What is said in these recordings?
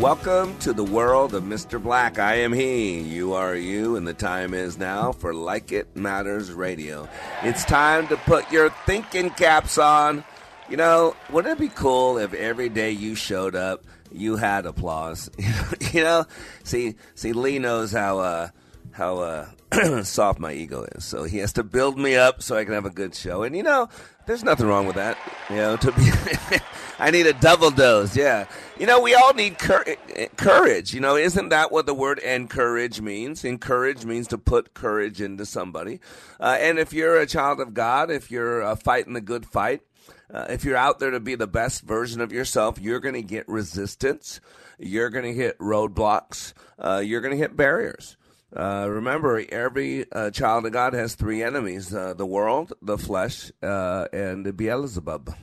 Welcome to the world of Mr. Black. I am he, you are you, and the time is now for Like It Matters Radio. It's time to put your thinking caps on. You know, wouldn't it be cool if every day you showed up, you had applause? you know, see, see, Lee knows how uh, how uh, soft my ego is, so he has to build me up so I can have a good show. And you know, there's nothing wrong with that. You know, to be, I need a double dose. Yeah, you know, we all need cur- courage. You know, isn't that what the word encourage means? Encourage means to put courage into somebody. Uh, and if you're a child of God, if you're uh, fighting the good fight, uh, if you're out there to be the best version of yourself, you're going to get resistance. You're going to hit roadblocks. Uh, you're going to hit barriers. Uh, remember, every uh, child of God has three enemies: uh, the world, the flesh, uh, and the Beelzebub.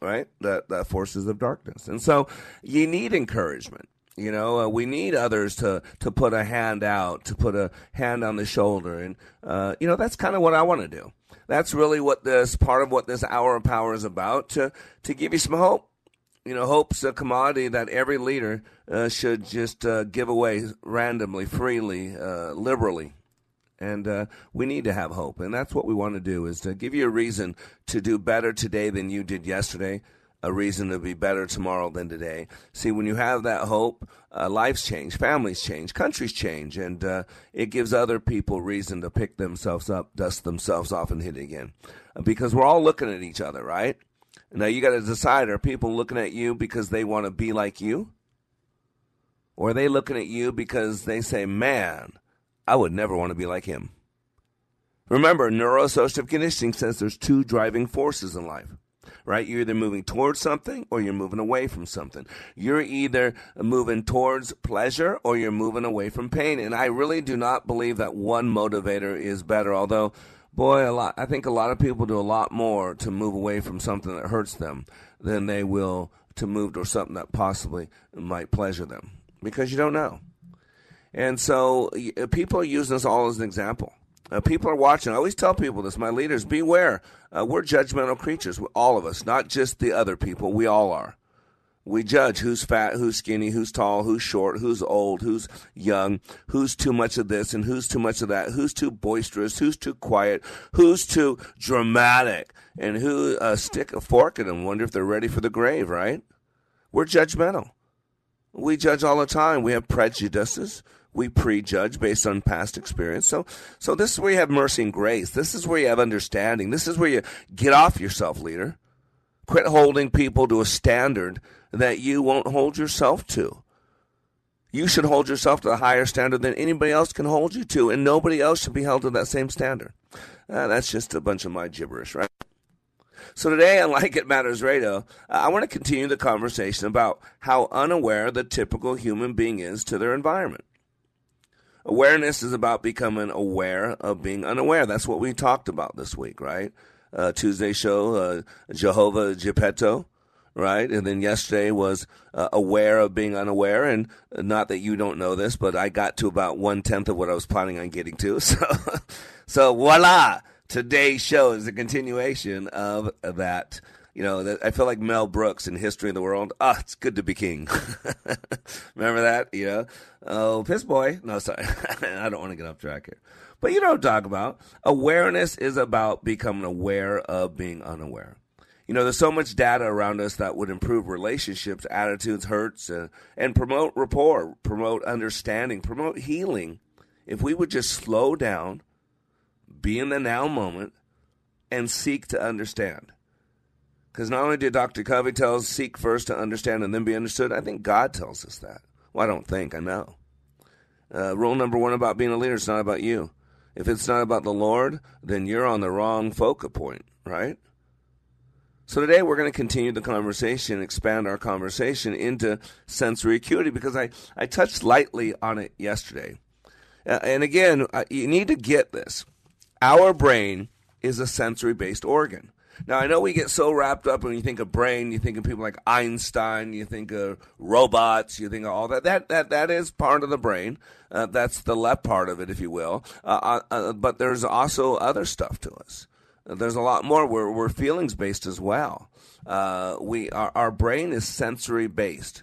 Right, the, the forces of darkness. And so, you need encouragement. You know, uh, we need others to to put a hand out, to put a hand on the shoulder, and uh, you know that's kind of what I want to do. That's really what this part of what this hour of power is about to to give you some hope you know, hope's a commodity that every leader uh, should just uh, give away randomly, freely, uh, liberally. And uh, we need to have hope. And that's what we want to do is to give you a reason to do better today than you did yesterday, a reason to be better tomorrow than today. See, when you have that hope, uh, lives change, families change, countries change, and uh, it gives other people reason to pick themselves up, dust themselves off, and hit it again. Because we're all looking at each other, right? Now you got to decide: are people looking at you because they want to be like you, or are they looking at you because they say, "Man, I would never want to be like him"? Remember, neuroassociative conditioning says there's two driving forces in life. Right? You're either moving towards something or you're moving away from something. You're either moving towards pleasure or you're moving away from pain. And I really do not believe that one motivator is better, although boy, a lot. I think a lot of people do a lot more to move away from something that hurts them than they will to move to something that possibly might pleasure them because you don't know. And so uh, people are using us all as an example. Uh, people are watching. I always tell people this. My leaders, beware. Uh, we're judgmental creatures, all of us, not just the other people. We all are. We judge who's fat, who's skinny, who's tall, who's short, who's old, who's young, who's too much of this and who's too much of that, who's too boisterous, who's too quiet, who's too dramatic, and who uh, stick a fork in them, wonder if they're ready for the grave, right? We're judgmental. We judge all the time. We have prejudices. We prejudge based on past experience. So, so this is where you have mercy and grace. This is where you have understanding. This is where you get off yourself, leader. Quit holding people to a standard that you won't hold yourself to. You should hold yourself to a higher standard than anybody else can hold you to, and nobody else should be held to that same standard. Uh, that's just a bunch of my gibberish, right? So today on Like It Matters Radio, I want to continue the conversation about how unaware the typical human being is to their environment. Awareness is about becoming aware of being unaware. That's what we talked about this week, right? Uh, Tuesday show, uh, Jehovah Geppetto, right? And then yesterday was uh, aware of being unaware, and not that you don't know this, but I got to about one tenth of what I was planning on getting to. So, so voila! Today's show is a continuation of that. You know, I feel like Mel Brooks in History of the World. Ah, it's good to be king. Remember that? You know, oh, piss boy. No, sorry, I don't want to get off track here. But you know what I'm talking about. Awareness is about becoming aware of being unaware. You know, there's so much data around us that would improve relationships, attitudes, hurts, uh, and promote rapport, promote understanding, promote healing. If we would just slow down, be in the now moment, and seek to understand. Because not only did Dr. Covey tell us seek first to understand and then be understood, I think God tells us that. Well, I don't think, I know. Uh, rule number one about being a leader is not about you. If it's not about the Lord, then you're on the wrong focal point, right? So today we're going to continue the conversation, expand our conversation into sensory acuity because I, I touched lightly on it yesterday. Uh, and again, uh, you need to get this. Our brain is a sensory based organ. Now, I know we get so wrapped up when you think of brain, you think of people like Einstein, you think of robots, you think of all that. That that that is part of the brain. Uh, that's the left part of it, if you will. Uh, but there's also other stuff to us. There's a lot more. We're we're feelings based as well. Uh, we our, our brain is sensory based.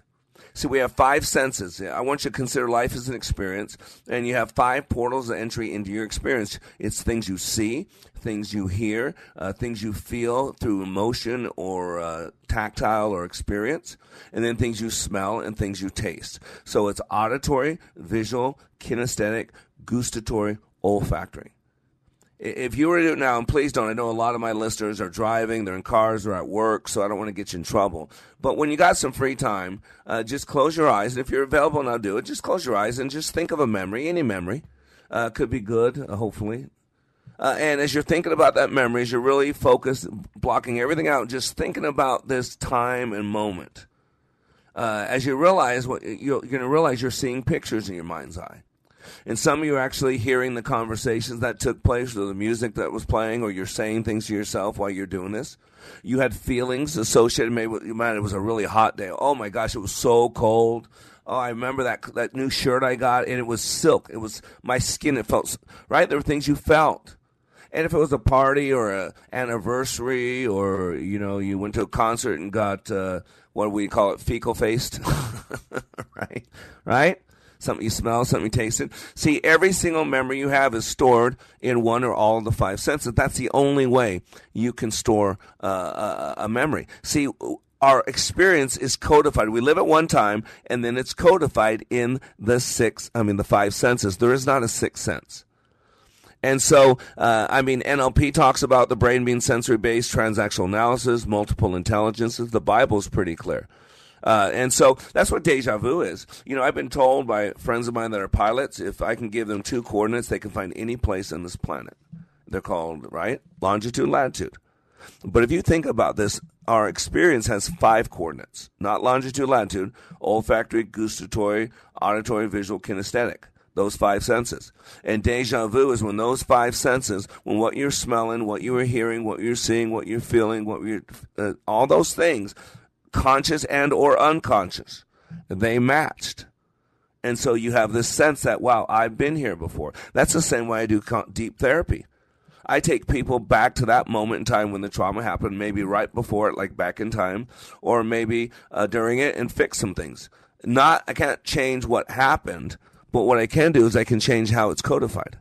See, we have five senses. I want you to consider life as an experience, and you have five portals of entry into your experience. It's things you see, things you hear, uh, things you feel through emotion or uh, tactile or experience, and then things you smell and things you taste. So it's auditory, visual, kinesthetic, gustatory, olfactory. If you were to do it now, and please don't, I know a lot of my listeners are driving, they're in cars, they're at work, so I don't want to get you in trouble. But when you got some free time, uh, just close your eyes. And if you're available now, do it. Just close your eyes and just think of a memory, any memory. Uh, could be good, uh, hopefully. Uh, and as you're thinking about that memory, as you're really focused, blocking everything out, just thinking about this time and moment. Uh, as you realize what you're going to realize, you're seeing pictures in your mind's eye. And some of you are actually hearing the conversations that took place or the music that was playing, or you're saying things to yourself while you're doing this. You had feelings associated maybe with, man, it was a really hot day. Oh my gosh, it was so cold. Oh, I remember that that new shirt I got, and it was silk. It was my skin. It felt right. There were things you felt, and if it was a party or a anniversary, or you know, you went to a concert and got uh, what do we call it, fecal faced, right? Right? Something you smell, something you tasted. See, every single memory you have is stored in one or all of the five senses. That's the only way you can store uh, a, a memory. See, our experience is codified. We live at one time, and then it's codified in the six, I mean, the five senses. There is not a sixth sense. And so, uh, I mean, NLP talks about the brain being sensory based, transactional analysis, multiple intelligences. The Bible is pretty clear. Uh, and so that's what deja vu is. You know, I've been told by friends of mine that are pilots, if I can give them two coordinates, they can find any place on this planet. They're called, right? Longitude, latitude. But if you think about this, our experience has five coordinates, not longitude, latitude, olfactory, gustatory, auditory, visual, kinesthetic. Those five senses. And deja vu is when those five senses, when what you're smelling, what you are hearing, what you're seeing, what you're feeling, what you're, uh, all those things conscious and or unconscious. They matched. And so you have this sense that, wow, I've been here before. That's the same way I do deep therapy. I take people back to that moment in time when the trauma happened, maybe right before it, like back in time, or maybe uh, during it, and fix some things. Not, I can't change what happened, but what I can do is I can change how it's codified,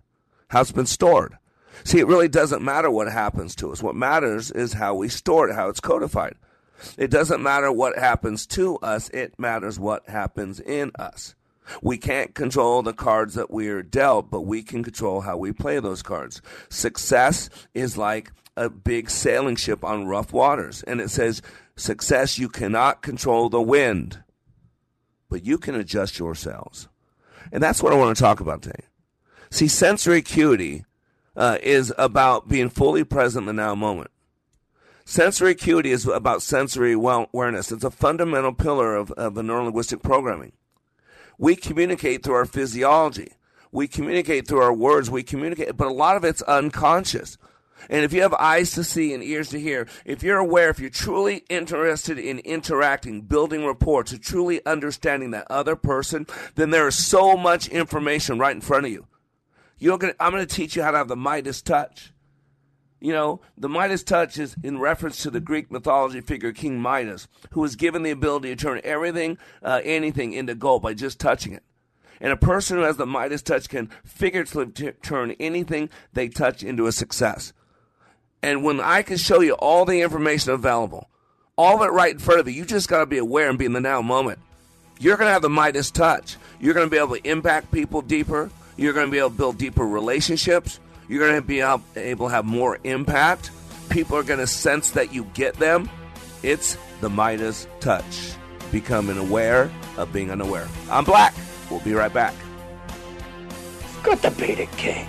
how it's been stored. See, it really doesn't matter what happens to us. What matters is how we store it, how it's codified. It doesn't matter what happens to us, it matters what happens in us. We can't control the cards that we are dealt, but we can control how we play those cards. Success is like a big sailing ship on rough waters. And it says, success, you cannot control the wind, but you can adjust yourselves. And that's what I want to talk about today. See, sensory acuity uh, is about being fully present in the now moment. Sensory acuity is about sensory awareness. It's a fundamental pillar of, of the neurolinguistic programming. We communicate through our physiology. We communicate through our words. We communicate, but a lot of it's unconscious. And if you have eyes to see and ears to hear, if you're aware, if you're truly interested in interacting, building rapport, to truly understanding that other person, then there is so much information right in front of you. You're gonna, I'm going to teach you how to have the Midas touch. You know, the Midas touch is in reference to the Greek mythology figure King Midas, who was given the ability to turn everything, uh, anything into gold by just touching it. And a person who has the Midas touch can figuratively t- turn anything they touch into a success. And when I can show you all the information available, all of it right in front of you, you just got to be aware and be in the now moment. You're going to have the Midas touch. You're going to be able to impact people deeper. You're going to be able to build deeper relationships. You're going to be able to have more impact. People are going to sense that you get them. It's the Midas touch. Becoming aware of being unaware. I'm Black. We'll be right back. Got the beta king.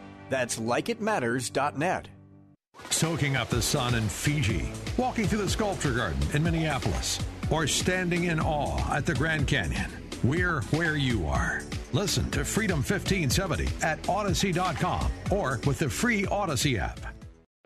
That's likeitmatters.net. Soaking up the sun in Fiji, walking through the sculpture garden in Minneapolis, or standing in awe at the Grand Canyon. We're where you are. Listen to Freedom 1570 at Audacy.com or with the free Audacy app.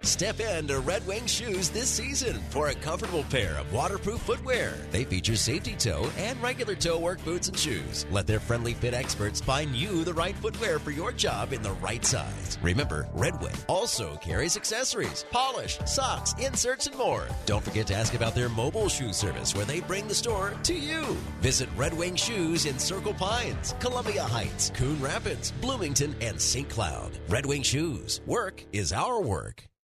Step into Red Wing Shoes this season for a comfortable pair of waterproof footwear. They feature safety toe and regular toe work boots and shoes. Let their friendly fit experts find you the right footwear for your job in the right size. Remember, Red Wing also carries accessories, polish, socks, inserts, and more. Don't forget to ask about their mobile shoe service where they bring the store to you. Visit Red Wing Shoes in Circle Pines, Columbia Heights, Coon Rapids, Bloomington, and St. Cloud. Red Wing Shoes. Work is our work.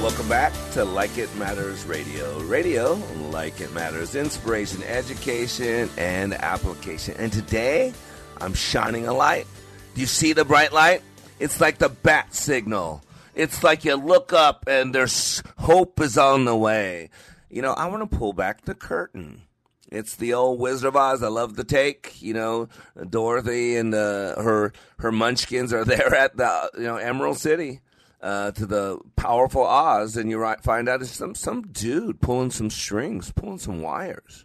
Welcome back to Like It Matters Radio. Radio, like it matters, inspiration, education, and application. And today, I'm shining a light. Do you see the bright light? It's like the bat signal. It's like you look up and there's hope is on the way. You know, I want to pull back the curtain. It's the old Wizard of Oz. I love the take. You know, Dorothy and uh, her her Munchkins are there at the you know Emerald City uh, to the powerful Oz, and you find out it's some some dude pulling some strings, pulling some wires.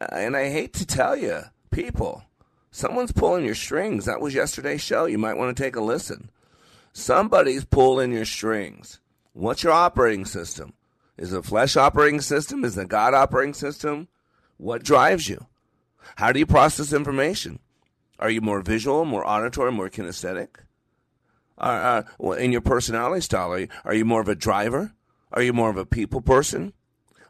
Uh, and I hate to tell you, people, someone's pulling your strings. That was yesterday's show. You might want to take a listen. Somebody's pulling your strings. What's your operating system? Is it a flesh operating system? Is it a God operating system? What drives you? How do you process information? Are you more visual, more auditory, more kinesthetic? Uh, uh, in your personality style, are you, are you more of a driver? Are you more of a people person?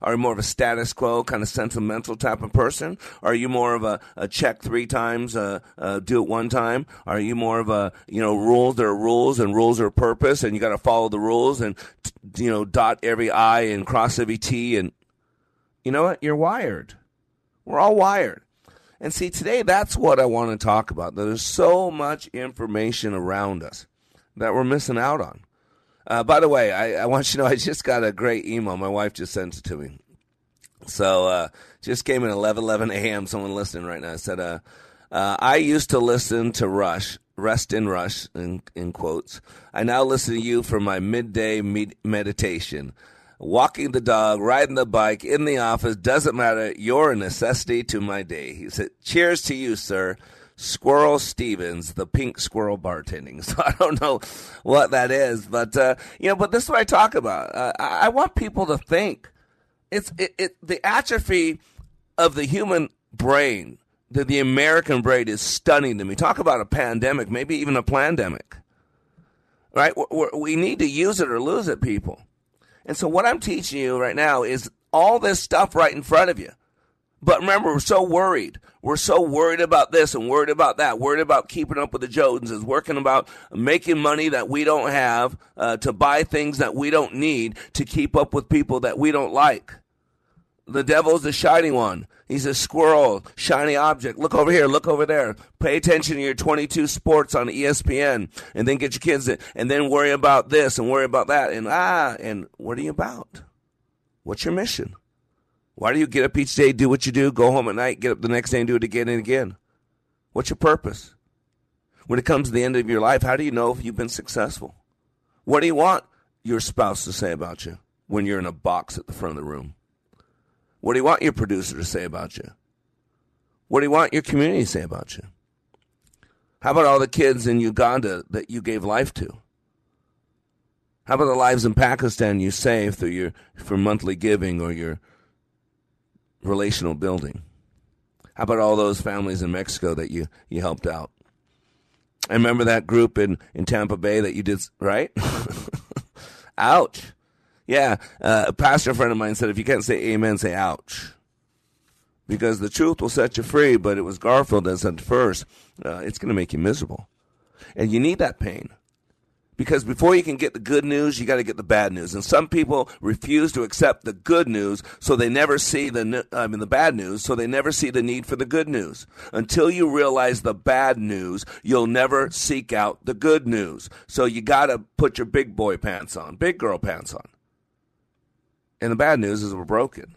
Are you more of a status quo, kind of sentimental type of person? Are you more of a, a check three times, uh, uh, do it one time? Are you more of a, you know, rules There are rules and rules are purpose and you got to follow the rules and, you know, dot every I and cross every T and, you know what? You're wired. We're all wired. And see, today that's what I want to talk about. There's so much information around us that we're missing out on. Uh, by the way, I, I, want you to know I just got a great email. My wife just sent it to me. So uh, just came in at 11 11 a.m. Someone listening right now said, uh, uh, I used to listen to Rush, Rest in Rush, in, in quotes. I now listen to you for my midday med- meditation. Walking the dog, riding the bike, in the office, doesn't matter. You're a necessity to my day. He said, Cheers to you, sir. Squirrel Stevens, the pink squirrel bartending. So I don't know what that is, but uh, you know, but this is what I talk about. Uh, I, I want people to think. It's it, it the atrophy of the human brain, the, the American brain, is stunning to me. Talk about a pandemic, maybe even a pandemic. Right? We're, we need to use it or lose it, people. And so what I'm teaching you right now is all this stuff right in front of you. But remember, we're so worried. We're so worried about this and worried about that, worried about keeping up with the Joneses, working about making money that we don't have, uh, to buy things that we don't need, to keep up with people that we don't like. The devil's the shiny one. He's a squirrel, shiny object. Look over here, look over there. Pay attention to your 22 sports on ESPN and then get your kids in and then worry about this and worry about that. And ah, and what are you about? What's your mission? Why do you get up each day, do what you do, go home at night, get up the next day and do it again and again? What's your purpose? When it comes to the end of your life, how do you know if you've been successful? What do you want your spouse to say about you when you're in a box at the front of the room? What do you want your producer to say about you? What do you want your community to say about you? How about all the kids in Uganda that you gave life to? How about the lives in Pakistan you saved through your for monthly giving or your relational building? How about all those families in Mexico that you, you helped out? I remember that group in, in Tampa Bay that you did, right? Ouch. Yeah, uh, a pastor friend of mine said if you can't say amen, say ouch. Because the truth will set you free, but it was Garfield that said first, uh, it's going to make you miserable. And you need that pain. Because before you can get the good news, you got to get the bad news. And some people refuse to accept the good news, so they never see the I mean the bad news, so they never see the need for the good news. Until you realize the bad news, you'll never seek out the good news. So you got to put your big boy pants on, big girl pants on. And the bad news is we're broken.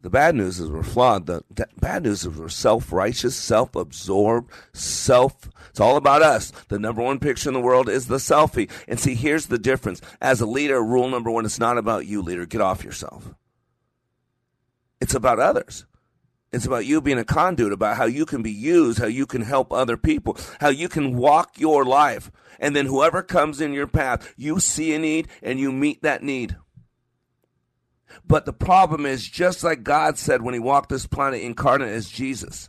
The bad news is we're flawed. The, the bad news is we're self righteous, self absorbed, self. It's all about us. The number one picture in the world is the selfie. And see, here's the difference. As a leader, rule number one it's not about you, leader. Get off yourself. It's about others. It's about you being a conduit, about how you can be used, how you can help other people, how you can walk your life. And then whoever comes in your path, you see a need and you meet that need. But the problem is, just like God said when he walked this planet incarnate as Jesus,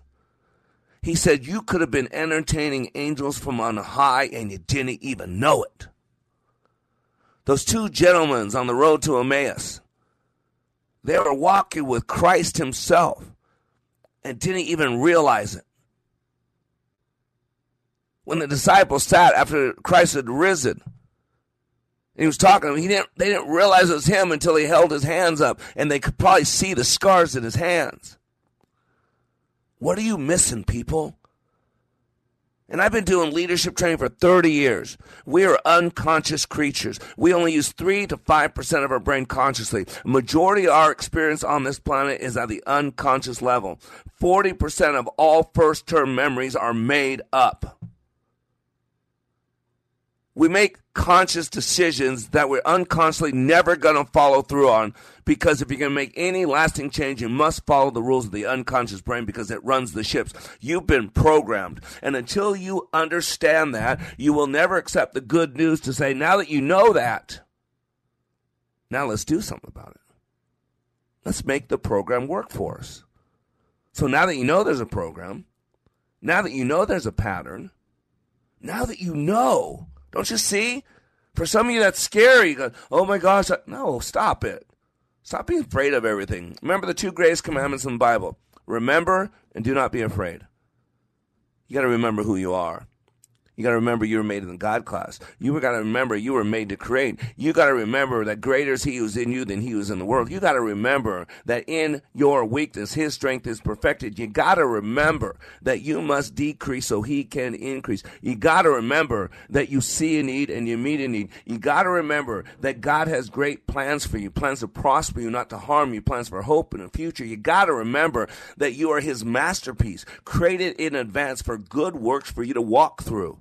he said, You could have been entertaining angels from on high and you didn't even know it. Those two gentlemen on the road to Emmaus, they were walking with Christ himself and didn't even realize it. When the disciples sat after Christ had risen, he was talking. He didn't. They didn't realize it was him until he held his hands up, and they could probably see the scars in his hands. What are you missing, people? And I've been doing leadership training for 30 years. We are unconscious creatures. We only use 3 to 5% of our brain consciously. Majority of our experience on this planet is at the unconscious level. 40% of all first term memories are made up we make conscious decisions that we're unconsciously never going to follow through on because if you're going to make any lasting change, you must follow the rules of the unconscious brain because it runs the ships. You've been programmed. And until you understand that, you will never accept the good news to say, now that you know that, now let's do something about it. Let's make the program work for us. So now that you know there's a program, now that you know there's a pattern, now that you know don't you see? For some of you, that's scary. You go, oh my gosh. No, stop it. Stop being afraid of everything. Remember the two greatest commandments in the Bible remember and do not be afraid. You got to remember who you are. You got to remember you were made in the God class. You got to remember you were made to create. You got to remember that greater is He who's in you than He who's in the world. You got to remember that in your weakness, His strength is perfected. You got to remember that you must decrease so He can increase. You got to remember that you see a need and you meet a need. You got to remember that God has great plans for you, plans to prosper you, not to harm you, plans for hope in the future. You got to remember that you are His masterpiece, created in advance for good works for you to walk through.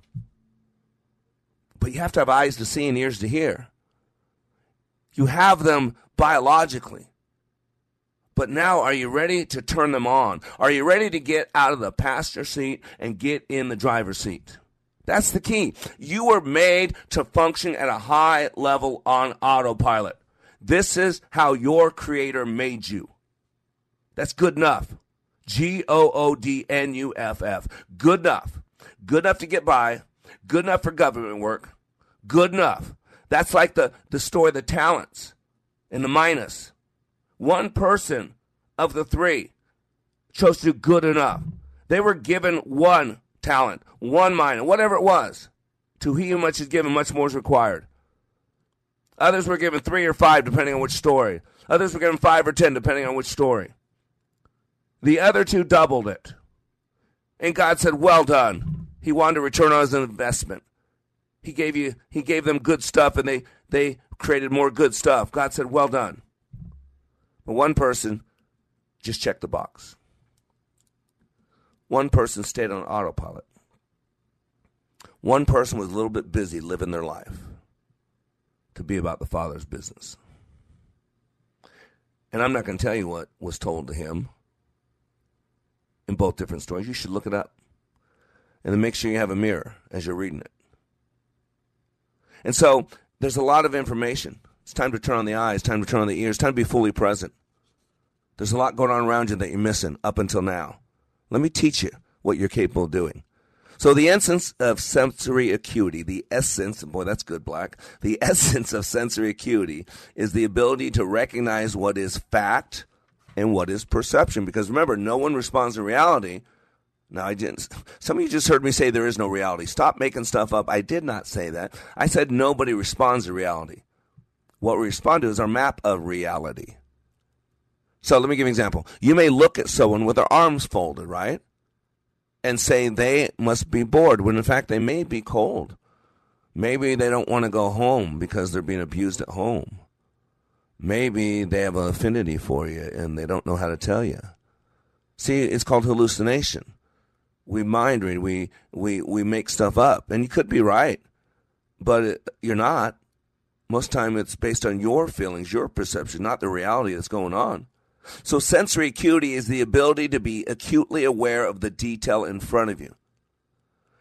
But you have to have eyes to see and ears to hear. You have them biologically. But now, are you ready to turn them on? Are you ready to get out of the passenger seat and get in the driver's seat? That's the key. You were made to function at a high level on autopilot. This is how your creator made you. That's good enough. G O O D N U F F. Good enough. Good enough to get by. Good enough for government work. Good enough. That's like the, the story of the talents and the minas. One person of the three chose to do good enough. They were given one talent, one minas, whatever it was. To he who much is given, much more is required. Others were given three or five, depending on which story. Others were given five or ten, depending on which story. The other two doubled it. And God said, Well done. He wanted to return on his investment. He gave you he gave them good stuff and they they created more good stuff. God said, "Well done." But one person just checked the box. One person stayed on autopilot. One person was a little bit busy living their life to be about the Father's business. And I'm not going to tell you what was told to him in both different stories. You should look it up. And then make sure you have a mirror as you're reading it. And so there's a lot of information. It's time to turn on the eyes, time to turn on the ears, time to be fully present. There's a lot going on around you that you're missing up until now. Let me teach you what you're capable of doing. So the essence of sensory acuity, the essence, boy, that's good, Black. The essence of sensory acuity is the ability to recognize what is fact and what is perception. Because remember, no one responds to reality now, I didn't. Some of you just heard me say there is no reality. Stop making stuff up. I did not say that. I said nobody responds to reality. What we respond to is our map of reality. So let me give you an example. You may look at someone with their arms folded, right? And say they must be bored, when in fact they may be cold. Maybe they don't want to go home because they're being abused at home. Maybe they have an affinity for you and they don't know how to tell you. See, it's called hallucination we mind read, we we we make stuff up, and you could be right, but it, you're not. Most time, it's based on your feelings, your perception, not the reality that's going on. So, sensory acuity is the ability to be acutely aware of the detail in front of you.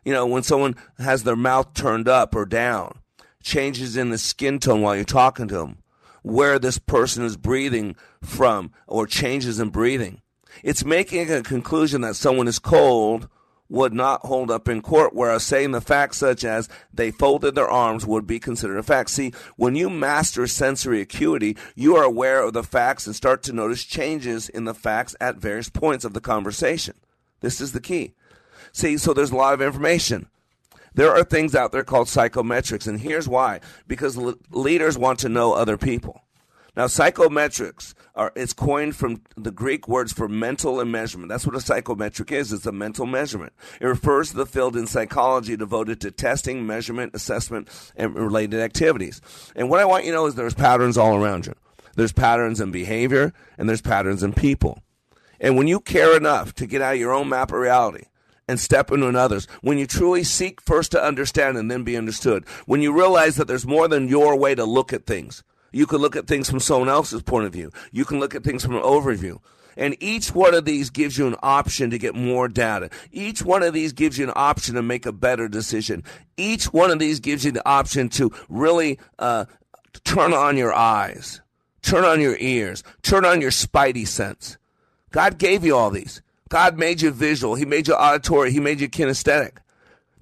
You know, when someone has their mouth turned up or down, changes in the skin tone while you're talking to them, where this person is breathing from, or changes in breathing. It's making a conclusion that someone is cold would not hold up in court, whereas saying the facts such as they folded their arms would be considered a fact. See, when you master sensory acuity, you are aware of the facts and start to notice changes in the facts at various points of the conversation. This is the key. See, so there's a lot of information. There are things out there called psychometrics, and here's why. Because leaders want to know other people. Now, psychometrics are it's coined from the Greek words for mental and measurement. That's what a psychometric is. It's a mental measurement. It refers to the field in psychology devoted to testing, measurement, assessment, and related activities. And what I want you to know is there's patterns all around you. There's patterns in behavior and there's patterns in people. And when you care enough to get out of your own map of reality, and step into another's. When you truly seek first to understand and then be understood. When you realize that there's more than your way to look at things. You can look at things from someone else's point of view. You can look at things from an overview. And each one of these gives you an option to get more data. Each one of these gives you an option to make a better decision. Each one of these gives you the option to really uh, turn on your eyes, turn on your ears, turn on your spidey sense. God gave you all these. God made you visual. He made you auditory. He made you kinesthetic.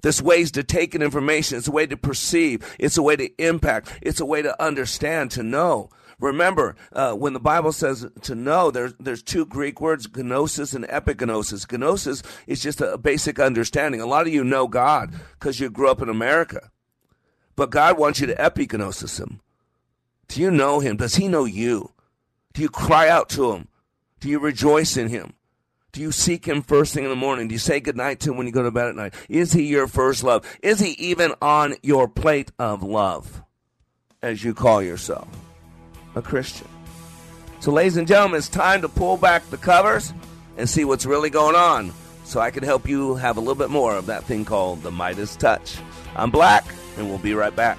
There's ways to take in information. It's a way to perceive. It's a way to impact. It's a way to understand, to know. Remember, uh, when the Bible says to know, there's, there's two Greek words, gnosis and epignosis. Gnosis is just a basic understanding. A lot of you know God because you grew up in America. But God wants you to epignosis him. Do you know him? Does he know you? Do you cry out to him? Do you rejoice in him? Do you seek him first thing in the morning? Do you say goodnight to him when you go to bed at night? Is he your first love? Is he even on your plate of love, as you call yourself? a Christian. So, ladies and gentlemen, it's time to pull back the covers and see what's really going on so I can help you have a little bit more of that thing called the Midas touch. I'm Black, and we'll be right back.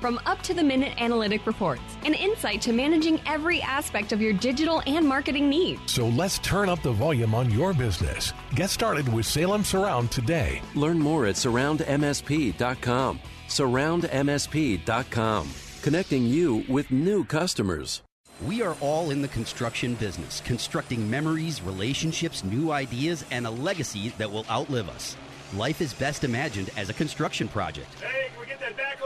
From up to the minute analytic reports and insight to managing every aspect of your digital and marketing needs. So let's turn up the volume on your business. Get started with Salem Surround today. Learn more at surroundmsp.com. Surroundmsp.com, connecting you with new customers. We are all in the construction business, constructing memories, relationships, new ideas, and a legacy that will outlive us. Life is best imagined as a construction project. Hey, can we get that backhoe over here?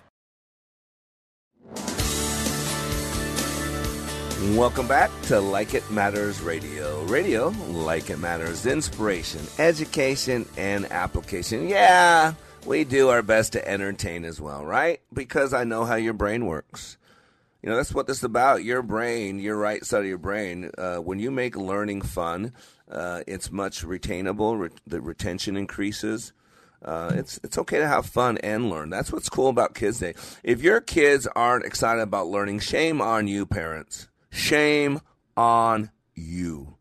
Welcome back to Like It Matters Radio. Radio, like it matters, inspiration, education, and application. Yeah, we do our best to entertain as well, right? Because I know how your brain works. You know, that's what this is about. Your brain, your right side of your brain, uh, when you make learning fun, uh, it's much retainable. Re- the retention increases. Uh, it's it's okay to have fun and learn. That's what's cool about Kids Day. If your kids aren't excited about learning, shame on you, parents. Shame on you.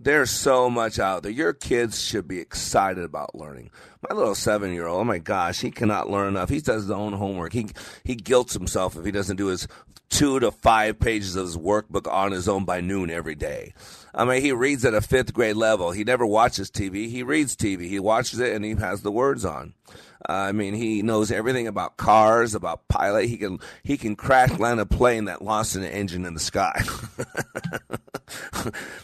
There's so much out there. Your kids should be excited about learning. My little seven year old, oh my gosh, he cannot learn enough. He does his own homework. He he guilts himself if he doesn't do his two to five pages of his workbook on his own by noon every day. I mean, he reads at a fifth grade level. He never watches TV. He reads TV. He watches it and he has the words on. I mean, he knows everything about cars, about pilot. He can he can crash land a plane that lost an engine in the sky.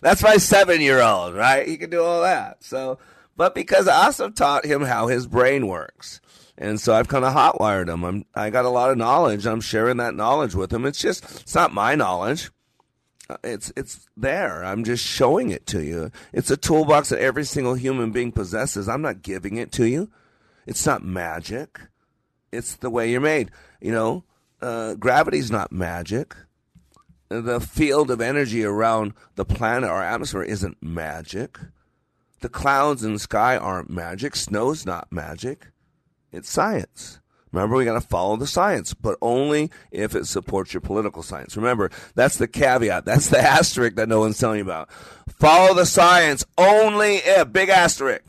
That's my seven year old, right? He can do all that. So, but because I also taught him how his brain works. And so I've kind of hotwired him. I'm, I got a lot of knowledge. I'm sharing that knowledge with him. It's just, it's not my knowledge. Uh, It's, it's there. I'm just showing it to you. It's a toolbox that every single human being possesses. I'm not giving it to you. It's not magic. It's the way you're made. You know, uh, gravity's not magic. The field of energy around the planet, our atmosphere, isn't magic. The clouds in the sky aren't magic. Snow's not magic. It's science. Remember, we got to follow the science, but only if it supports your political science. Remember, that's the caveat. That's the asterisk that no one's telling you about. Follow the science only if, big asterisk,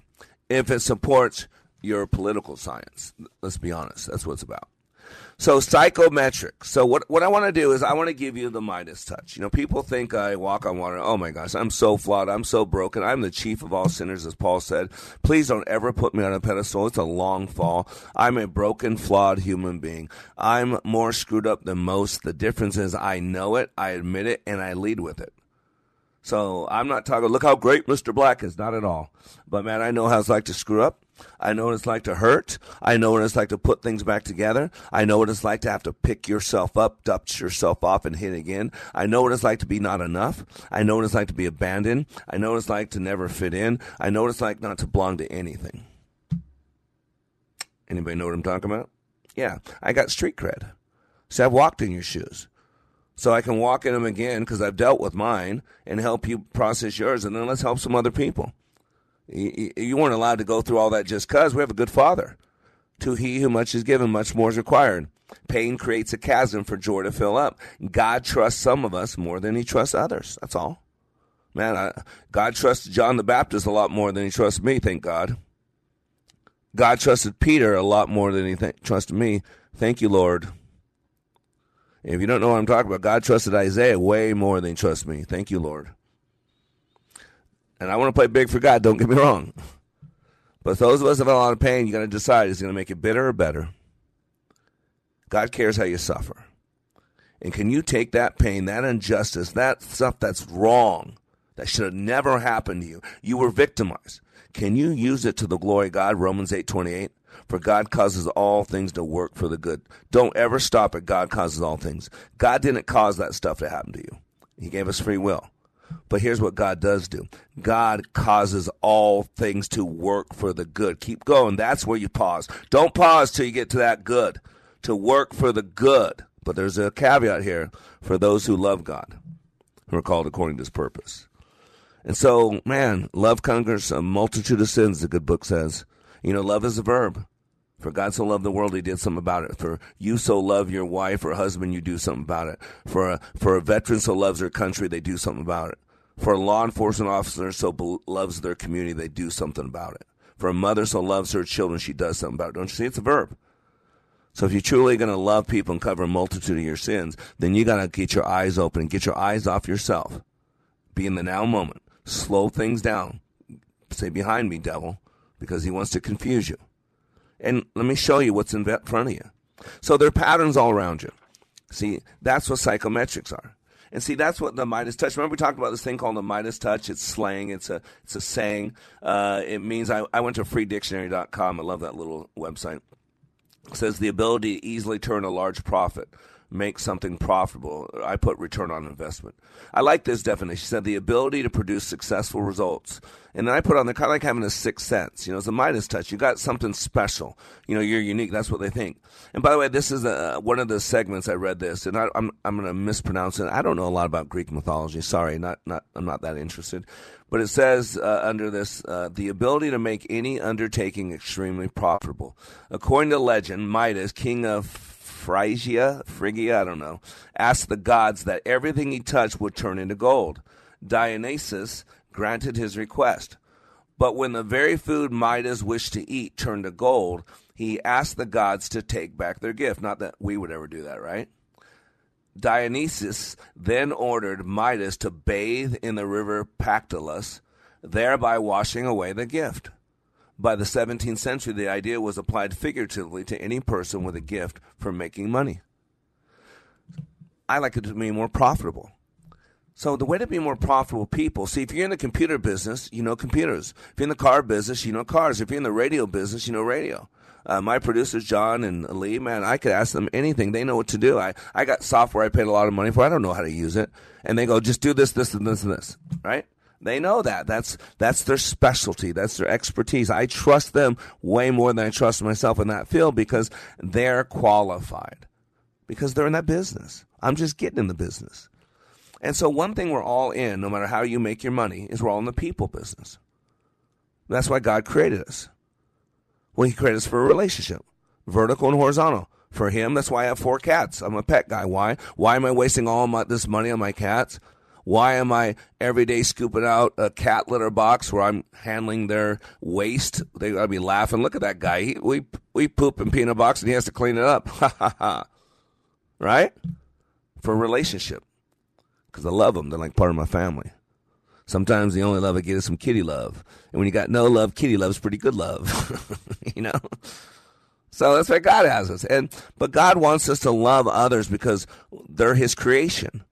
if it supports your political science. Let's be honest. That's what it's about. So psychometric. So what what I want to do is I want to give you the Midas touch. You know, people think I walk on water. Oh my gosh, I'm so flawed. I'm so broken. I'm the chief of all sinners, as Paul said. Please don't ever put me on a pedestal. It's a long fall. I'm a broken, flawed human being. I'm more screwed up than most. The difference is I know it, I admit it, and I lead with it. So I'm not talking, look how great Mr. Black is. Not at all. But man, I know how it's like to screw up. I know what it's like to hurt. I know what it's like to put things back together. I know what it's like to have to pick yourself up, dust yourself off, and hit again. I know what it's like to be not enough. I know what it's like to be abandoned. I know what it's like to never fit in. I know what it's like not to belong to anything. Anybody know what I'm talking about? Yeah, I got street cred. So I've walked in your shoes. So I can walk in them again because I've dealt with mine and help you process yours, and then let's help some other people. You, weren't allowed to go through all that just because we have a good father. To he who much is given, much more is required. Pain creates a chasm for joy to fill up. God trusts some of us more than he trusts others. That's all. Man, I, God trusted John the Baptist a lot more than he trusts me, thank God. God trusted Peter a lot more than he th- trusted me. Thank you, Lord. If you don't know what I'm talking about, God trusted Isaiah way more than he trusts me. Thank you, Lord. And I want to play big for God, don't get me wrong. But those of us that have a lot of pain, you got to decide is it going to make it bitter or better? God cares how you suffer. And can you take that pain, that injustice, that stuff that's wrong, that should have never happened to you? You were victimized. Can you use it to the glory of God? Romans 8 28. For God causes all things to work for the good. Don't ever stop at God causes all things. God didn't cause that stuff to happen to you. He gave us free will. But here's what God does do God causes all things to work for the good. Keep going. That's where you pause. Don't pause till you get to that good. To work for the good. But there's a caveat here for those who love God, who are called according to his purpose. And so, man, love conquers a multitude of sins, the good book says. You know, love is a verb. For God so loved the world, He did something about it. For you so love your wife or husband, you do something about it. For a, for a veteran so loves their country, they do something about it. For a law enforcement officer so be- loves their community, they do something about it. For a mother so loves her children, she does something about it. Don't you see? It's a verb. So if you're truly going to love people and cover a multitude of your sins, then you got to get your eyes open and get your eyes off yourself. Be in the now moment. Slow things down. Say behind me, devil, because he wants to confuse you. And let me show you what's in front of you. So there are patterns all around you. See, that's what psychometrics are. And see, that's what the Midas touch. Remember, we talked about this thing called the Midas touch. It's slang. It's a it's a saying. Uh, it means I, I went to freedictionary.com. I love that little website. It says the ability to easily turn a large profit, make something profitable. I put return on investment. I like this definition. She said the ability to produce successful results. And then I put on the kind of like having a sixth sense. You know, it's a Midas touch. You got something special. You know, you're unique. That's what they think. And by the way, this is a, one of the segments I read this, and I, I'm I'm going to mispronounce it. I don't know a lot about Greek mythology. Sorry, not not I'm not that interested. But it says uh, under this uh, the ability to make any undertaking extremely profitable. According to legend, Midas, king of Phrygia, Phrygia, I don't know, asked the gods that everything he touched would turn into gold. Dionysus, granted his request. But when the very food Midas wished to eat turned to gold, he asked the gods to take back their gift. Not that we would ever do that, right? Dionysus then ordered Midas to bathe in the river Pactolus, thereby washing away the gift. By the 17th century, the idea was applied figuratively to any person with a gift for making money. I like it to be more profitable. So the way to be more profitable people, see, if you're in the computer business, you know computers. If you're in the car business, you know cars. If you're in the radio business, you know radio. Uh, my producers, John and Lee, man, I could ask them anything. They know what to do. I, I got software I paid a lot of money for. I don't know how to use it. And they go, just do this, this, and this, and this. Right? They know that. That's that's their specialty. That's their expertise. I trust them way more than I trust myself in that field because they're qualified. Because they're in that business. I'm just getting in the business. And so one thing we're all in, no matter how you make your money, is we're all in the people business. That's why God created us. Well, He created us for a relationship, vertical and horizontal. For Him, that's why I have four cats. I'm a pet guy. Why? Why am I wasting all my, this money on my cats? Why am I every day scooping out a cat litter box where I'm handling their waste? They gotta be laughing. Look at that guy. He, we we poop and pee in a box and he has to clean it up. right? For a relationship, because I love them. They're like part of my family. Sometimes the only love I get is some kitty love, and when you got no love, kitty love is pretty good love. you know. So that's why God has us, and but God wants us to love others because they're His creation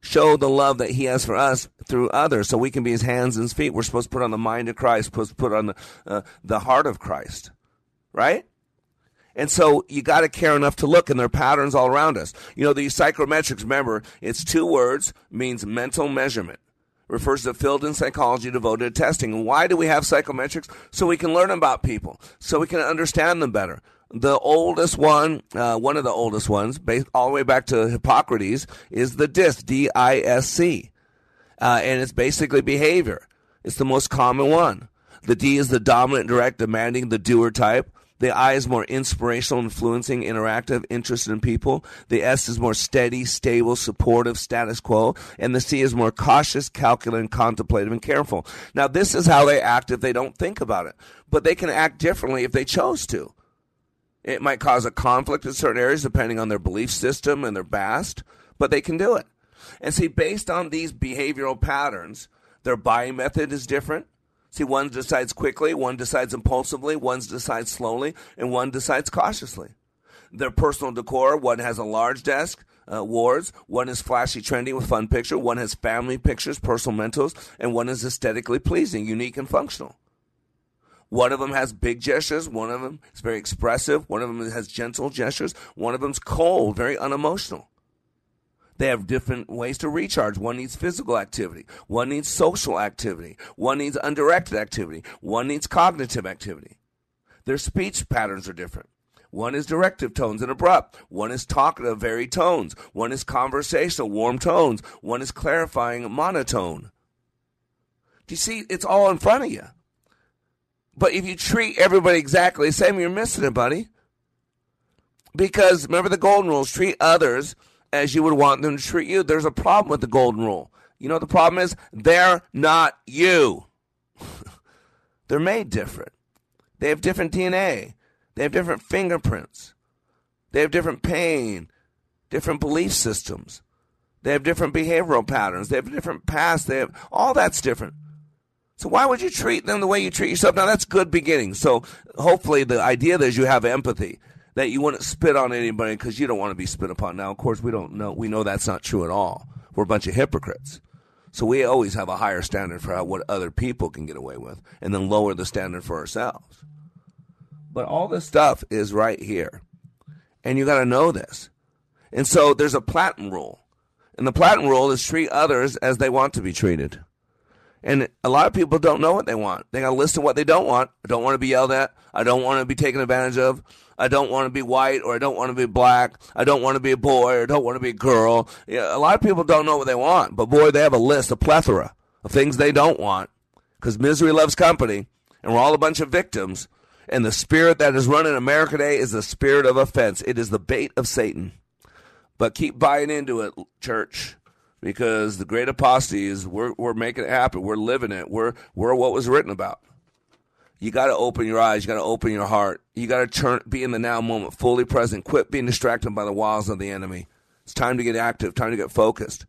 show the love that he has for us through others so we can be his hands and his feet. We're supposed to put on the mind of Christ, supposed to put on the, uh, the heart of Christ, right? And so you got to care enough to look, and there are patterns all around us. You know, these psychometrics, remember, it's two words, means mental measurement. Refers to field in psychology devoted to testing. And why do we have psychometrics? So we can learn about people, so we can understand them better the oldest one, uh, one of the oldest ones, based all the way back to Hippocrates, is the DISC, D-I-S-C, uh, and it's basically behavior. It's the most common one. The D is the dominant, direct, demanding, the doer type. The I is more inspirational, influencing, interactive, interested in people. The S is more steady, stable, supportive, status quo. And the C is more cautious, calculating, contemplative, and careful. Now, this is how they act if they don't think about it. But they can act differently if they chose to. It might cause a conflict in certain areas depending on their belief system and their past, but they can do it. And see, based on these behavioral patterns, their buying method is different. See, one decides quickly, one decides impulsively, one decides slowly, and one decides cautiously. Their personal decor, one has a large desk, uh, wards, one is flashy, trendy with fun picture, one has family pictures, personal mentals, and one is aesthetically pleasing, unique, and functional. One of them has big gestures. One of them is very expressive. One of them has gentle gestures. One of them's cold, very unemotional. They have different ways to recharge. One needs physical activity. One needs social activity. One needs undirected activity. One needs cognitive activity. Their speech patterns are different. One is directive tones and abrupt. One is talkative, varied tones. One is conversational, warm tones. One is clarifying, monotone. Do you see? It's all in front of you. But if you treat everybody exactly the same, you're missing it, buddy. Because remember the golden rules treat others as you would want them to treat you. There's a problem with the golden rule. You know what the problem is? They're not you. They're made different. They have different DNA. They have different fingerprints. They have different pain, different belief systems. They have different behavioral patterns. They have different past. They have all that's different. So why would you treat them the way you treat yourself? Now that's good beginning. So hopefully the idea is you have empathy that you wouldn't spit on anybody because you don't want to be spit upon. Now, of course, we don't know. We know that's not true at all. We're a bunch of hypocrites. So we always have a higher standard for what other people can get away with, and then lower the standard for ourselves. But all this stuff is right here, and you got to know this. And so there's a platinum rule, and the platinum rule is treat others as they want to be treated. And a lot of people don't know what they want. They got a list of what they don't want. I don't want to be yelled at. I don't want to be taken advantage of. I don't want to be white or I don't want to be black. I don't want to be a boy or I don't want to be a girl. Yeah, a lot of people don't know what they want, but boy, they have a list, a plethora of things they don't want because misery loves company and we're all a bunch of victims. And the spirit that is running America today is the spirit of offense. It is the bait of Satan. But keep buying into it, church. Because the great apostasy is we're, we're making it happen. We're living it. We're, we're what was written about. You got to open your eyes. You got to open your heart. You got to turn, be in the now moment, fully present. Quit being distracted by the wiles of the enemy. It's time to get active, time to get focused.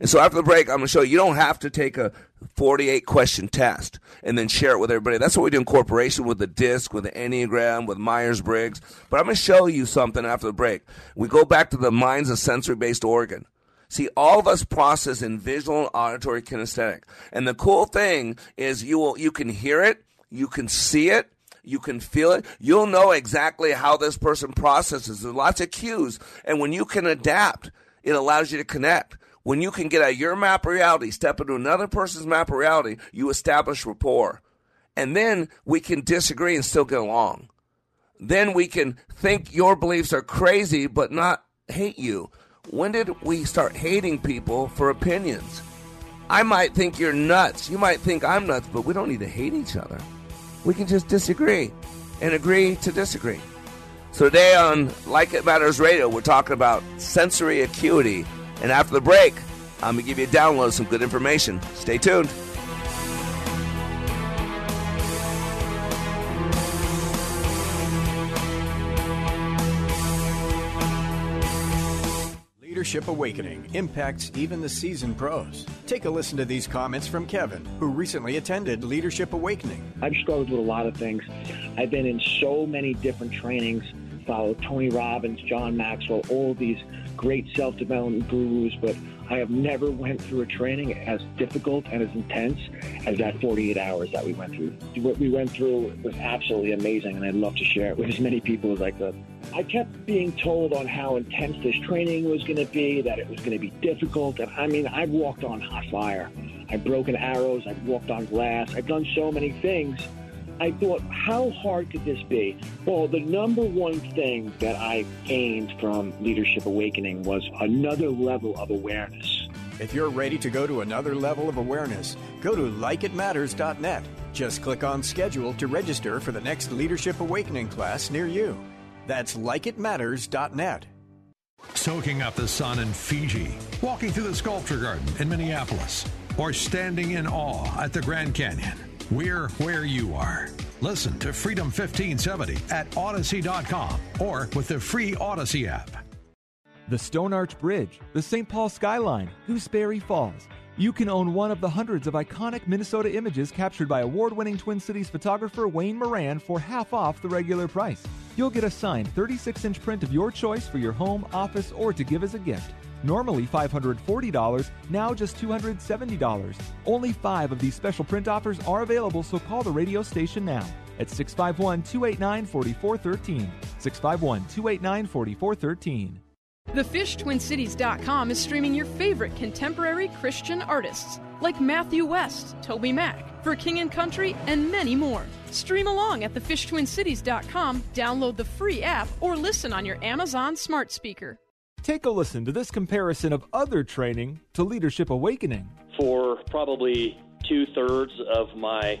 And so after the break, I'm going to show you, you don't have to take a 48 question test and then share it with everybody. That's what we do in corporation with the DISC, with the Enneagram, with Myers Briggs. But I'm going to show you something after the break. We go back to the mind's a sensory based organ. See, all of us process in visual, auditory, kinesthetic. And the cool thing is you will, you can hear it, you can see it, you can feel it. You'll know exactly how this person processes. There's lots of cues. And when you can adapt, it allows you to connect. When you can get out your map of reality, step into another person's map of reality, you establish rapport. And then we can disagree and still get along. Then we can think your beliefs are crazy, but not hate you. When did we start hating people for opinions? I might think you're nuts. You might think I'm nuts, but we don't need to hate each other. We can just disagree and agree to disagree. So today on Like It Matters Radio, we're talking about sensory acuity. And after the break, I'm going to give you a download some good information. Stay tuned. Leadership Awakening impacts even the seasoned pros. Take a listen to these comments from Kevin, who recently attended Leadership Awakening. I've struggled with a lot of things. I've been in so many different trainings, followed Tony Robbins, John Maxwell, all these great self-development gurus, but I have never went through a training as difficult and as intense as that 48 hours that we went through. What we went through was absolutely amazing, and I'd love to share it with as many people as I could. I kept being told on how intense this training was going to be, that it was going to be difficult, and I mean, I've walked on hot fire. I've broken arrows, I've walked on glass, I've done so many things. I thought, how hard could this be? Well, the number one thing that I gained from Leadership Awakening was another level of awareness. If you're ready to go to another level of awareness, go to likeitmatters.net. Just click on schedule to register for the next Leadership Awakening class near you. That's likeitmatters.net. Soaking up the sun in Fiji, walking through the sculpture garden in Minneapolis, or standing in awe at the Grand Canyon. We're where you are. Listen to Freedom 1570 at Odyssey.com or with the free Odyssey app. The Stone Arch Bridge, the St. Paul skyline, Gooseberry Falls. You can own one of the hundreds of iconic Minnesota images captured by award winning Twin Cities photographer Wayne Moran for half off the regular price. You'll get a signed 36 inch print of your choice for your home, office, or to give as a gift. Normally $540, now just $270. Only five of these special print offers are available, so call the radio station now at 651 289 4413. 651 289 4413. TheFishTwinCities.com is streaming your favorite contemporary Christian artists like Matthew West, TobyMac, For King and Country, and many more. Stream along at TheFishTwinCities.com, download the free app, or listen on your Amazon smart speaker. Take a listen to this comparison of other training to Leadership Awakening. For probably two thirds of my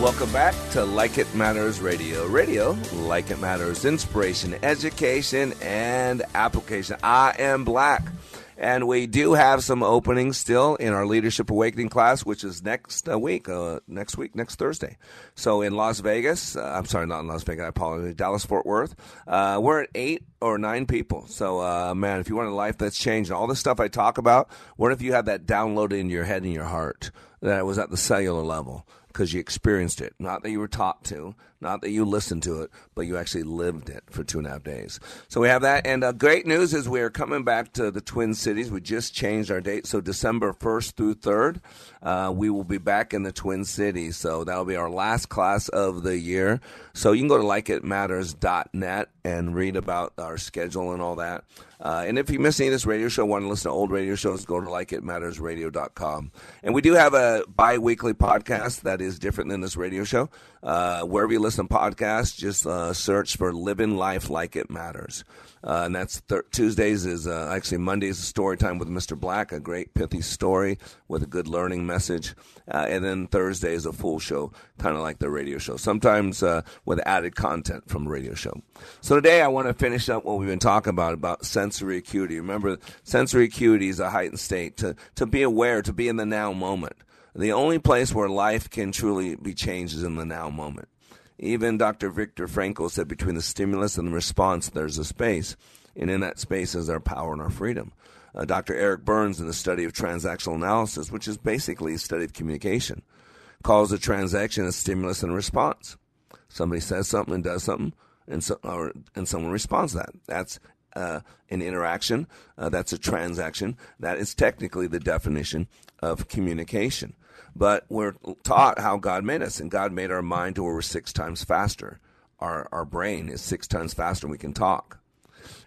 Welcome back to Like It Matters Radio. Radio, like it matters, inspiration, education, and application. I am Black. And we do have some openings still in our Leadership Awakening class, which is next uh, week, uh, next week, next Thursday. So in Las Vegas, uh, I'm sorry, not in Las Vegas, I apologize, Dallas, Fort Worth, uh, we're at eight or nine people. So, uh, man, if you want a life that's changed, all the stuff I talk about, what if you have that downloaded in your head and your heart? that was at the cellular level because you experienced it. Not that you were taught to, not that you listened to it, but you actually lived it for two and a half days. So we have that. And uh, great news is we are coming back to the Twin Cities. We just changed our date. So December 1st through 3rd, uh, we will be back in the Twin Cities. So that'll be our last class of the year. So you can go to likeitmatters.net and read about our schedule and all that. Uh, and if you miss any of this radio show, want to listen to old radio shows, go to likeitmattersradio.com. And we do have a bi weekly podcast that is different than this radio show. Uh, wherever you listen to podcasts, just uh, search for Living Life Like It Matters. Uh, and that's th- Tuesdays is uh, actually Mondays story time with Mr. Black, a great pithy story with a good learning message, uh, and then Thursday is a full show, kind of like the radio show. Sometimes uh, with added content from the radio show. So today I want to finish up what we've been talking about about sensory acuity. Remember, sensory acuity is a heightened state to to be aware, to be in the now moment. The only place where life can truly be changed is in the now moment. Even Dr. Viktor Frankl said between the stimulus and the response, there's a space. And in that space is our power and our freedom. Uh, Dr. Eric Burns, in the study of transactional analysis, which is basically a study of communication, calls a transaction a stimulus and a response. Somebody says something and does something, and, so, or, and someone responds to that. That's uh, an interaction. Uh, that's a transaction. That is technically the definition of communication. But we're taught how God made us, and God made our mind to where we're six times faster. Our, our brain is six times faster and we can talk.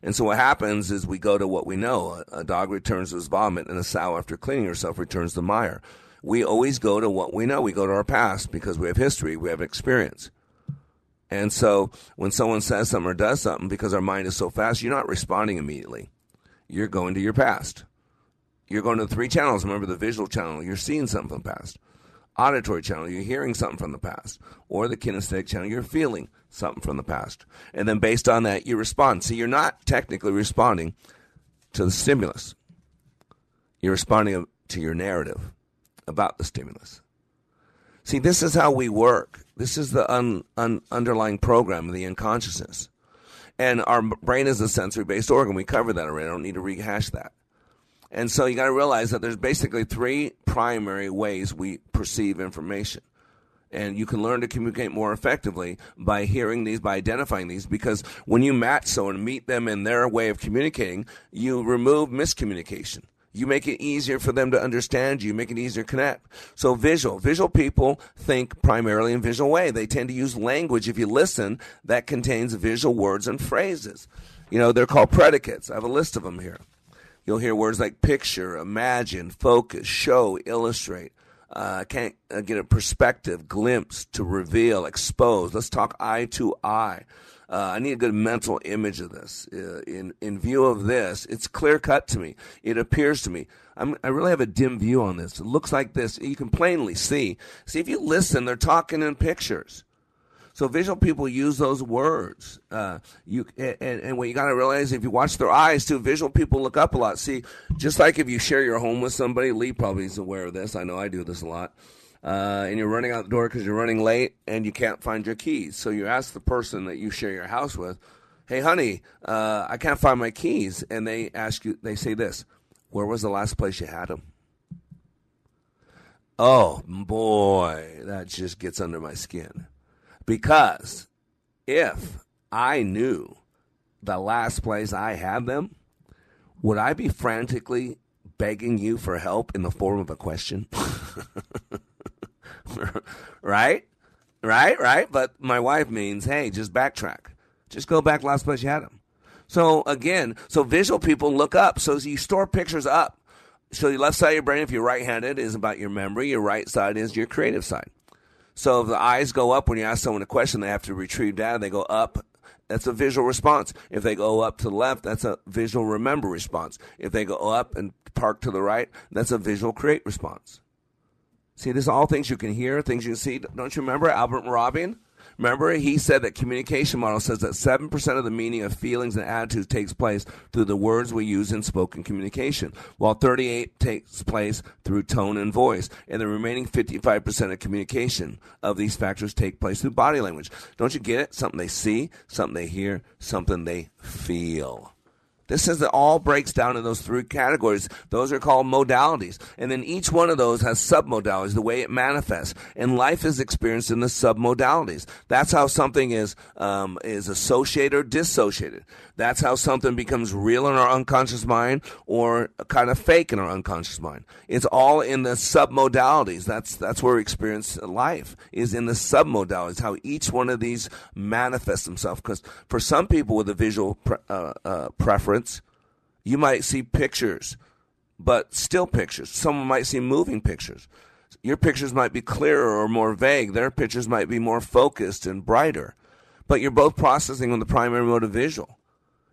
And so what happens is we go to what we know. A, dog returns to his vomit, and a sow, after cleaning herself, returns to mire. We always go to what we know. We go to our past because we have history, we have experience. And so when someone says something or does something, because our mind is so fast, you're not responding immediately. You're going to your past. You're going to the three channels. Remember the visual channel, you're seeing something past. Auditory channel, you're hearing something from the past. Or the kinesthetic channel, you're feeling something from the past. And then based on that, you respond. See, you're not technically responding to the stimulus. You're responding to your narrative about the stimulus. See, this is how we work. This is the un, un, underlying program of the unconsciousness. And our brain is a sensory based organ. We covered that already. I don't need to rehash that. And so you got to realize that there's basically three primary ways we perceive information. And you can learn to communicate more effectively by hearing these, by identifying these, because when you match someone and meet them in their way of communicating, you remove miscommunication. You make it easier for them to understand you. You make it easier to connect. So visual. Visual people think primarily in visual way. They tend to use language, if you listen, that contains visual words and phrases. You know, they're called predicates. I have a list of them here. You'll hear words like picture, imagine, focus, show, illustrate. Uh, can't uh, get a perspective, glimpse, to reveal, expose. Let's talk eye to eye. Uh, I need a good mental image of this. Uh, in in view of this, it's clear cut to me. It appears to me. I'm, I really have a dim view on this. It looks like this. You can plainly see. See, if you listen, they're talking in pictures. So visual people use those words. Uh, you and, and what you got to realize if you watch their eyes too, visual people look up a lot. See, just like if you share your home with somebody, Lee probably is aware of this. I know I do this a lot. Uh, and you're running out the door because you're running late and you can't find your keys. So you ask the person that you share your house with, "Hey, honey, uh, I can't find my keys," and they ask you, they say this, "Where was the last place you had them?" Oh boy, that just gets under my skin. Because if I knew the last place I had them, would I be frantically begging you for help in the form of a question? right? Right, right. But my wife means, hey, just backtrack. Just go back last place you had them. So again, so visual people look up. So you store pictures up. So your left side of your brain, if you're right-handed, is about your memory. Your right side is your creative side. So if the eyes go up when you ask someone a question, they have to retrieve data. They go up. That's a visual response. If they go up to the left, that's a visual remember response. If they go up and park to the right, that's a visual create response. See, this are all things you can hear, things you can see. Don't you remember Albert Mehrabian? Remember, he said that communication model says that 7% of the meaning of feelings and attitudes takes place through the words we use in spoken communication, while 38 takes place through tone and voice, and the remaining 55% of communication of these factors take place through body language. Don't you get it? Something they see, something they hear, something they feel. This says it all breaks down in those three categories. Those are called modalities. And then each one of those has submodalities, the way it manifests. And life is experienced in the submodalities. That's how something is, um, is associated or dissociated. That's how something becomes real in our unconscious mind or kind of fake in our unconscious mind. It's all in the submodalities. That's that's where we experience life is in the submodalities. How each one of these manifests themselves. Because for some people with a visual pre- uh, uh, preference, you might see pictures, but still pictures. Someone might see moving pictures. Your pictures might be clearer or more vague. Their pictures might be more focused and brighter. But you're both processing on the primary mode of visual.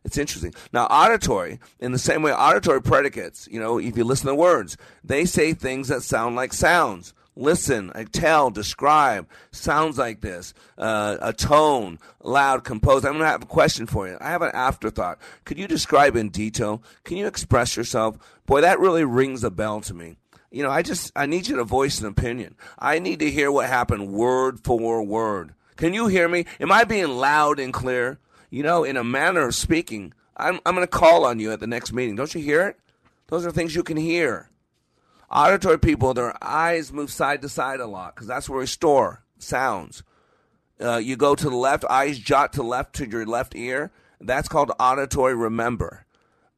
It's interesting. Now, auditory, in the same way, auditory predicates, you know, if you listen to words, they say things that sound like sounds. Listen, I tell, describe, sounds like this, uh, a tone, loud, composed. I'm going to have a question for you. I have an afterthought. Could you describe in detail? Can you express yourself? Boy, that really rings a bell to me. You know, I just, I need you to voice an opinion. I need to hear what happened word for word. Can you hear me? Am I being loud and clear? you know, in a manner of speaking, I'm, I'm going to call on you at the next meeting. Don't you hear it? Those are things you can hear. Auditory people, their eyes move side to side a lot because that's where we store sounds. Uh, you go to the left, eyes jot to left to your left ear. That's called auditory remember.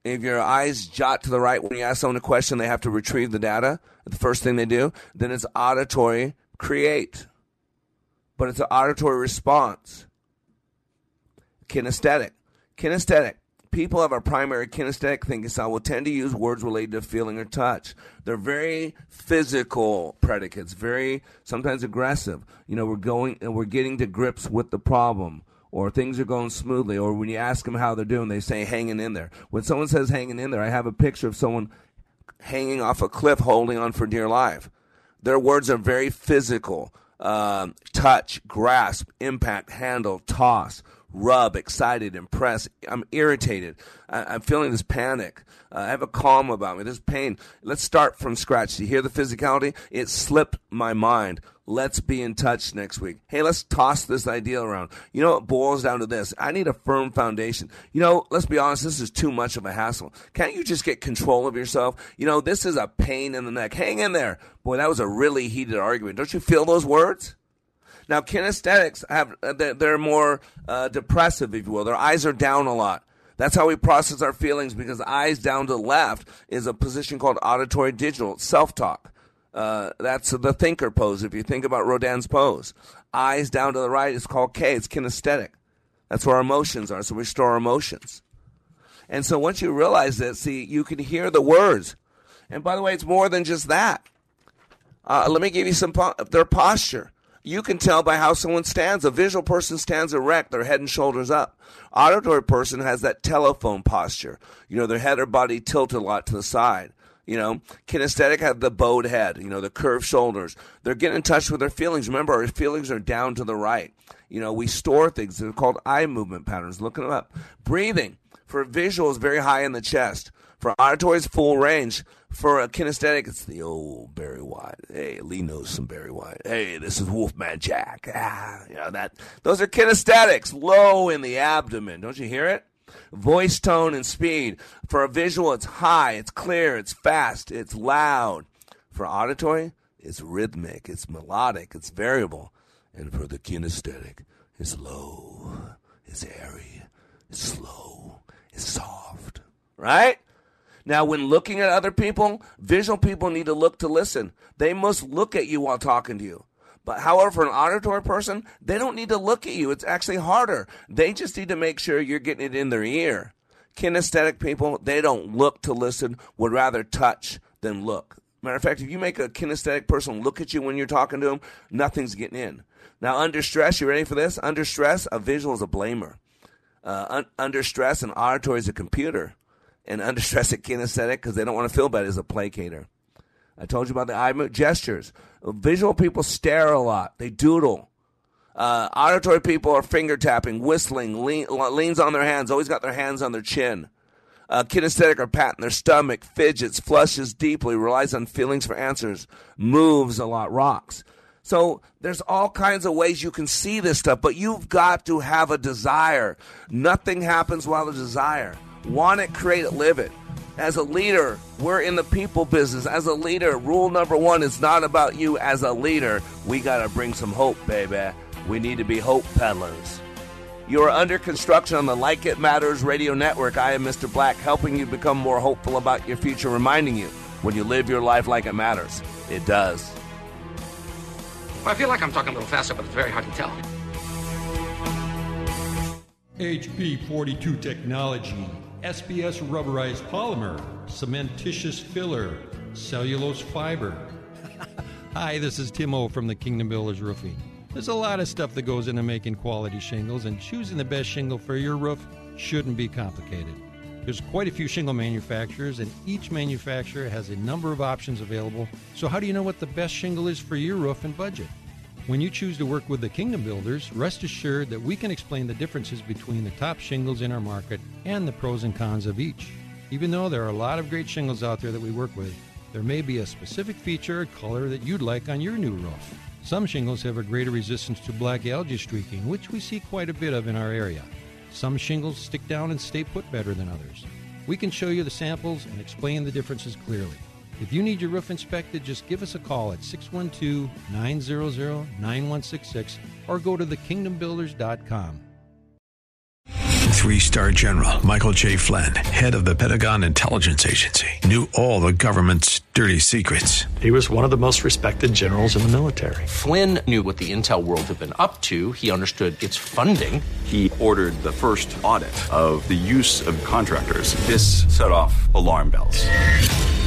If your eyes jot to the right when you ask someone a question, they have to retrieve the data. The first thing they do, then it's auditory create. But it's an auditory response. Kinesthetic. Kinesthetic. People have a primary kinesthetic thinking style will tend to use words related to feeling or touch. They're very physical predicates, very sometimes aggressive. You know, we're going and we're getting to grips with the problem or things are going smoothly, or when you ask them how they're doing, they say hanging in there. When someone says hanging in there, I have a picture of someone hanging off a cliff holding on for dear life. Their words are very physical um, touch, grasp, impact, handle, toss rub, excited, impressed. I'm irritated. I, am feeling this panic. Uh, I have a calm about me. This pain. Let's start from scratch. You hear the physicality? It slipped my mind. Let's be in touch next week. Hey, let's toss this idea around. You know, it boils down to this. I need a firm foundation. You know, let's be honest, this is too much of a hassle. Can't you just get control of yourself? You know, this is a pain in the neck. Hang in there. Boy, that was a really heated argument. Don't you feel those words? Now, kinesthetics have uh, they're more uh, depressive, if you will. Their eyes are down a lot. That's how we process our feelings because eyes down to the left is a position called auditory digital, self talk. Uh, that's the thinker pose. If you think about Rodin's pose, eyes down to the right is called K. It's kinesthetic. That's where our emotions are. So we store our emotions. And so once you realize that, see, you can hear the words. And by the way, it's more than just that. Uh, let me give you some po- their posture. You can tell by how someone stands. A visual person stands erect, their head and shoulders up. Auditory person has that telephone posture. You know, their head or body tilted a lot to the side. You know, kinesthetic have the bowed head, you know, the curved shoulders. They're getting in touch with their feelings. Remember, our feelings are down to the right. You know, we store things. They're called eye movement patterns. Looking them up. Breathing for visual is very high in the chest. For auditory, it's full range. For a kinesthetic, it's the old Barry White. Hey, Lee knows some Barry White. Hey, this is Wolfman Jack. Ah, you know that. Those are kinesthetics, low in the abdomen. Don't you hear it? Voice tone and speed. For a visual, it's high, it's clear, it's fast, it's loud. For auditory, it's rhythmic, it's melodic, it's variable. And for the kinesthetic, it's low, it's airy, it's slow, it's soft. Right? Now, when looking at other people, visual people need to look to listen. They must look at you while talking to you. But however, for an auditory person, they don't need to look at you. It's actually harder. They just need to make sure you're getting it in their ear. Kinesthetic people, they don't look to listen, would rather touch than look. Matter of fact, if you make a kinesthetic person look at you when you're talking to them, nothing's getting in. Now, under stress, you ready for this? Under stress, a visual is a blamer. Uh, un- under stress, an auditory is a computer and under stress at kinesthetic because they don't want to feel bad as a placator. I told you about the eye gestures. Visual people stare a lot. They doodle. Uh, auditory people are finger tapping, whistling, lean, leans on their hands, always got their hands on their chin. Uh, kinesthetic are patting their stomach, fidgets, flushes deeply, relies on feelings for answers, moves a lot, rocks. So there's all kinds of ways you can see this stuff, but you've got to have a desire. Nothing happens while a desire. Want it, create it, live it. As a leader, we're in the people business. As a leader, rule number one is not about you. As a leader, we got to bring some hope, baby. We need to be hope peddlers. You are under construction on the Like It Matters radio network. I am Mr. Black, helping you become more hopeful about your future, reminding you when you live your life like it matters, it does. Well, I feel like I'm talking a little faster, but it's very hard to tell. HP 42 technology, SBS rubberized polymer, cementitious filler, cellulose fiber. Hi, this is Tim O from the Kingdom Builders Roofing. There's a lot of stuff that goes into making quality shingles, and choosing the best shingle for your roof shouldn't be complicated. There's quite a few shingle manufacturers, and each manufacturer has a number of options available. So, how do you know what the best shingle is for your roof and budget? When you choose to work with the Kingdom Builders, rest assured that we can explain the differences between the top shingles in our market and the pros and cons of each. Even though there are a lot of great shingles out there that we work with, there may be a specific feature or color that you'd like on your new roof. Some shingles have a greater resistance to black algae streaking, which we see quite a bit of in our area. Some shingles stick down and stay put better than others. We can show you the samples and explain the differences clearly. If you need your roof inspected, just give us a call at 612 900 9166 or go to thekingdombuilders.com. Three star general Michael J. Flynn, head of the Pentagon Intelligence Agency, knew all the government's dirty secrets. He was one of the most respected generals in the military. Flynn knew what the intel world had been up to. He understood its funding. He ordered the first audit of the use of contractors. This set off alarm bells.